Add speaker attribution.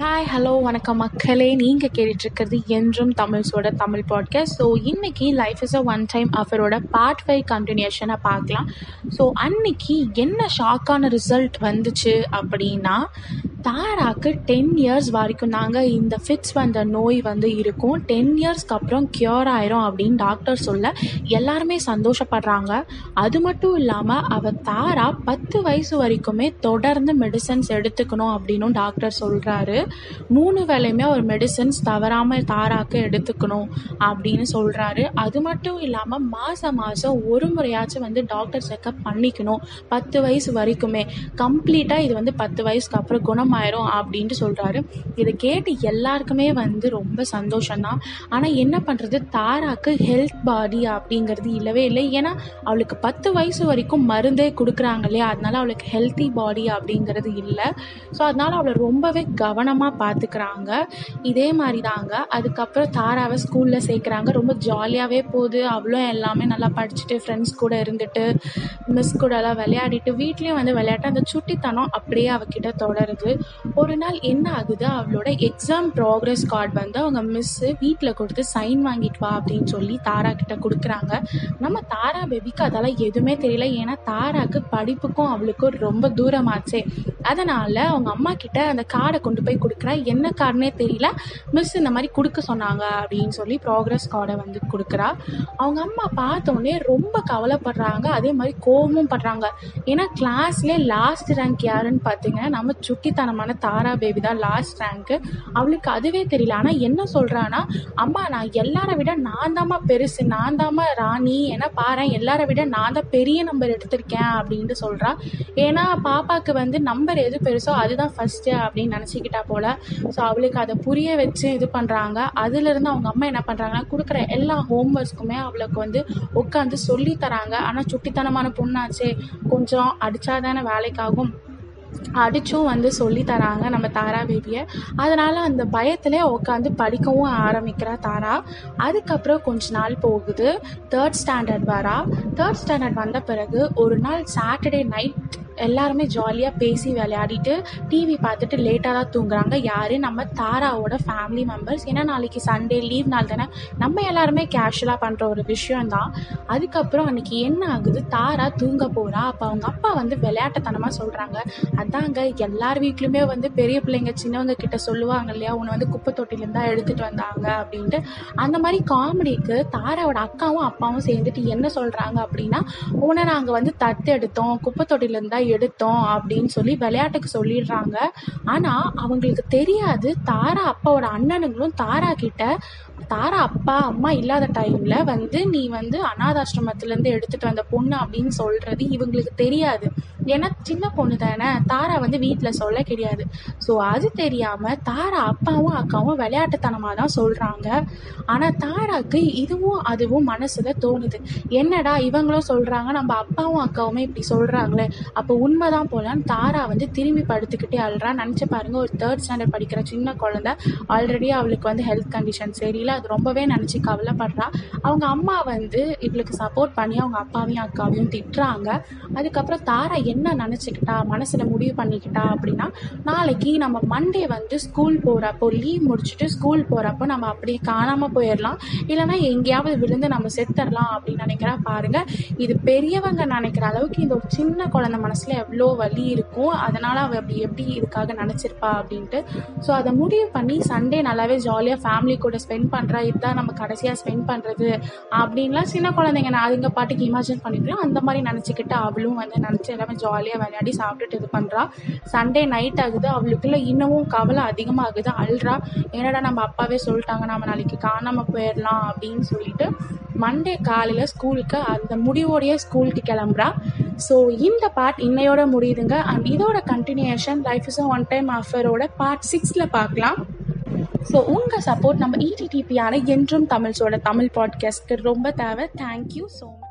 Speaker 1: Hi hello வணக்கம் மக்களே. நீங்கள் கேட்டுட்ருக்கிறது என்றும் தமிழ்ஸோட தமிழ் பாட்காஸ்ட் ஸோ இன்றைக்கி life is a one time அஃபரோட part five கண்டினியூஷனை பார்க்கலாம். ஸோ அன்னைக்கு என்ன ஷாக்கான ரிசல்ட் வந்துச்சு அப்படின்னா தாராக்கு டென் இயர்ஸ் வரைக்கும் தாங்க இந்த ஃபிட்ஸ் வந்த நோய் வந்து இருக்கும். டென் இயர்ஸ்க்கு அப்புறம் க்யூர் ஆயிரும் அப்படின்னு டாக்டர் சொல்ல எல்லாருமே சந்தோஷப்படுறாங்க. அது மட்டும் இல்லாமல் அவள் தாரா பத்து வயசு வரைக்குமே தொடர்ந்து மெடிசன்ஸ் எடுத்துக்கணும் அப்படின்னும் டாக்டர் சொல்கிறாரு மூணு வேலையுமே அவர் மெடிசன்ஸ் தவறாமல் தாராக்கு எடுத்துக்கணும் அப்படின்னு சொல்கிறாரு அது மட்டும் இல்லாமல் மாதம் மாதம் ஒரு முறையாச்சும் வந்து டாக்டர் செக்கப் பண்ணிக்கணும். பத்து வயசு வரைக்குமே. கம்ப்ளீட்டாக இது வந்து பத்து வயசுக்கு அப்புறம் ஆயிரும் அப்படின்ட்டு சொல்கிறாரு இதை கேட்டு எல்லாருக்குமே வந்து ரொம்ப சந்தோஷம்தான். ஆனால் என்ன பண்ணுறது தாராக்கு ஹெல்த் பாடி அப்படிங்கிறது இல்லவே இல்லை. ஏன்னா அவளுக்கு பத்து வயசு வரைக்கும் மருந்தே கொடுக்குறாங்க இல்லையா? அதனால அவளுக்கு ஹெல்த்தி பாடி அப்படிங்கிறது இல்லை. ஸோ அதனால அவளை ரொம்பவே கவனமாக பார்த்துக்கிறாங்க இதே மாதிரி தாங்க அதுக்கப்புறம் தாராவை ஸ்கூலில் சேர்க்குறாங்க. ரொம்ப ஜாலியாகவே போகுது. அவளும் எல்லாமே நல்லா படிச்சுட்டு ஃப்ரெண்ட்ஸ் கூட இருந்துட்டு மிஸ் கூட எல்லாம் விளையாடிட்டு வீட்லேயும் வந்து விளையாட்டு. அந்த சுட்டித்தனம் அப்படியே அவகிட்ட தொடருது. ஒரு நாள் என்ன ஆகுது? அவளோட எக்ஸாம் ப்ராக்ரஸ் கார்டு வந்து அவங்க மிஸ்ஸு வீட்டில் கொடுத்து சைன் வாங்கிட்டு வா அப்படின்னு சொல்லி தாரா கிட்ட கொடுக்குறாங்க. நம்ம தாரா பேபிக்கு அதெல்லாம் எதுவுமே தெரியல. ஏன்னா தாராக்கு படிப்புக்கும் அவளுக்கும் ரொம்ப தூரமாச்சே. அதனால் அவங்க அம்மா கிட்ட அந்த கார்டை கொண்டு போய் கொடுக்குறா. என்ன கார்டுனே தெரியல. மிஸ் இந்த மாதிரி கொடுக்க சொன்னாங்க அப்படின்னு சொல்லி ப்ராக்ரஸ் கார்டை வந்து கொடுக்குறா. அவங்க அம்மா பார்த்தோன்னே ரொம்ப கவலைப்படுறாங்க. அதே மாதிரி கோபமும் படுறாங்க. ஏன்னா கிளாஸ்லேயே லாஸ்ட் ரேங்க் யாருன்னு பார்த்தீங்கன்னா நம்ம சுட்டித்தனமான தாரா பேபி தான் லாஸ்ட் ரேங்க்கு அவளுக்கு அதுவே தெரியல. ஆனால் என்ன சொல்கிறான்னா அம்மா நான் எல்லாரை விட நான் தாம்மா பெருசு நான் தாம்மா ராணி ஏன்னா பாரு எல்லாரை விட நான் தான் பெரிய நம்பர் எடுத்திருக்கேன் அப்படின்ட்டு சொல்கிறா ஏன்னா பாப்பாவுக்கு வந்து நம்பர் எது பெருசோ அதுதான் ஃபஸ்ட்டு அப்படின்னு நினச்சிக்கிட்டா போல். ஸோ அவளுக்கு அதை புரிய வச்சு இது பண்ணுறாங்க அதுலேருந்து அவங்க அம்மா என்ன பண்ணுறாங்கன்னா கொடுக்குற எல்லா ஹோம் ஒர்க்குமே அவளுக்கு வந்து உட்காந்து சொல்லி தராங்க. ஆனால் சுட்டித்தனமான பொண்ணாச்சே. கொஞ்சம் அடித்தா தானே வேலைக்காகும். அடிச்சும் வந்து சொல்லி தராங்க நம்ம தாரா பேபியை. அதனால் அந்த பயத்தில் உட்காந்து படிக்கவும் ஆரம்பிக்கிறா தாரா. அதுக்கப்புறம் கொஞ்ச நாள் போகுது. தேர்ட் ஸ்டாண்டர்ட் வரா. தேர்ட் ஸ்டாண்டர்ட் வந்த பிறகு ஒரு நாள் சாட்டர்டே நைட் எல்லாருமே ஜாலியாக பேசி விளையாடிட்டு டிவி பார்த்துட்டு லேட்டாக தான் தூங்குறாங்க. யார்? நம்ம தாராவோட ஃபேமிலி மெம்பர்ஸ் ஏன்னா நாளைக்கு சண்டே லீவ் நாள் தானே? நம்ம எல்லாருமே கேஷுவலாக பண்ணுற ஒரு விஷயந்தான் அதுக்கப்புறம் அன்றைக்கி என்ன ஆகுது? தாரா தூங்க போகிறா அப்போ அவங்க அப்பா வந்து விளையாட்டுத்தனமாக சொல்கிறாங்க அதாங்க எல்லார் வீட்லையுமே வந்து பெரிய பிள்ளைங்க சின்னவங்க கிட்ட சொல்லுவாங்க இல்லையா? உன்னை வந்து குப்பை தொட்டிலேருந்து தான் எடுத்துகிட்டு வந்தாங்க அப்படின்ட்டு. அந்த மாதிரி காமெடிக்கு தாராவோட அக்காவும் அப்பாவும் சேர்ந்துட்டு என்ன சொல்கிறாங்க அப்படின்னா உன்னை நாங்கள் வந்து தத்து எடுத்தோம் குப்பை தொட்டிலேருந்து தான் எடுத்தோம் அப்படின்னு சொல்லி விளையாட்டுக்கு சொல்லிடுறாங்க. ஆனால் அவங்களுக்கு தெரியாது தாரா அப்பாவோட அண்ணனுங்களும் தாரா கிட்ட தாரா அப்பா அம்மா இல்லாத டைமில் வந்து நீ வந்து அனாதாசிரமத்துலேருந்து எடுத்துகிட்டு வந்த பொண்ணு அப்படின்னு சொல்கிறது இவங்களுக்கு தெரியாது. ஏன்னா சின்ன பொண்ணு தானே தாரா வந்து வீட்டில் சொல்ல கிடையாது. ஸோ அது தெரியாமல் தாரா அப்பாவும் அக்காவும் விளையாட்டுத்தனமாக தான் சொல்கிறாங்க ஆனால் தாராக்கு இதுவும் அதுவும் மனசில் தோணுது. என்னடா இவங்களும் சொல்கிறாங்க நம்ம அப்பாவும் அக்காவுமே இப்படி சொல்கிறாங்களே அப்போ உண்மை தான் போலான்னு தாரா வந்து திரும்பி படுத்துக்கிட்டே அழுறா. நினச்சி பாருங்க ஒரு தேர்ட் ஸ்டாண்டர்ட் படிக்கிற சின்ன குழந்த ஆல்ரெடி அவளுக்கு வந்து ஹெல்த் கண்டிஷன் சரியில்லை. அது ரொம்பவே நினச்சி கவலைப்படுறா. அவங்க அம்மா வந்து இவளுக்கு சப்போர்ட் பண்ணி அவங்க அப்பாவையும் அக்காவையும் திட்டுறாங்க. அதுக்கப்புறம் தாரா என்ன நினச்சிக்கிட்டா மனசில் முடிவு பண்ணிக்கிட்டா அப்படின்னா நாளைக்கு நம்ம மண்டே வந்து ஸ்கூல் போகிறப்போ லீவ் முடிச்சுட்டு ஸ்கூல் போகிறப்போ நம்ம அப்படியே காணாமல் போயிடலாம். இல்லைனா எங்கேயாவது விழுந்து நம்ம செத்துடலாம் அப்படின்னு நினைக்கிறா பாருங்கள் இது பெரியவங்க நினைக்கிற அளவுக்கு இந்த ஒரு சின்ன குழந்தை மனசில் எவ்வளோ வலி இருக்கும் அதனால் அவள் அப்படி எப்படி இதுக்காக நினச்சிருப்பா அப்படின்ட்டு. ஸோ அதை முடிவு பண்ணி சண்டே நல்லாவே ஜாலியாக ஃபேமிலி கூட ஸ்பெண்ட் பண்ணுறா இதுதான் நம்ம கடைசியாக ஸ்பெண்ட் பண்ணுறது அப்படின்லாம் சின்ன குழந்தைங்க நான் அதுங்க பாட்டுக்கு இமேஜின் பண்ணிக்கலாம் அந்த மாதிரி நினச்சிக்கிட்டு அவளும் வந்து நினச்சி எல்லாமே ஜாலியாக விளையாடி சாப்பிட்டுட்டு இது பண்ணுறா சண்டே நைட் ஆகுது. அவளுக்குள்ள இன்னமும் கவலை அதிகமாகுது. அழுறா என்னடா நம்ம அப்பாவே சொல்லிட்டாங்க. நம்ம நாளைக்கு காணாமல் போயிடலாம் அப்படின்னு சொல்லிட்டு மண்டே காலையில் ஸ்கூலுக்கு அந்த முடிவோடைய ஸ்கூலுக்கு கிளம்புறா. ஸோ இந்த பார்ட் இன்னையோட முடியுதுங்க. அண்ட் இதோட continuation life is one time ஆஃபரோட part சிக்ஸில் பார்க்கலாம். ஸோ உங்கள் சப்போர்ட் நம்ம இடிடிபியான என்றும் தமிழ்ஸோட தமிழ் பாட்காஸ்ட்க்கு ரொம்ப தேவை. Thank you so much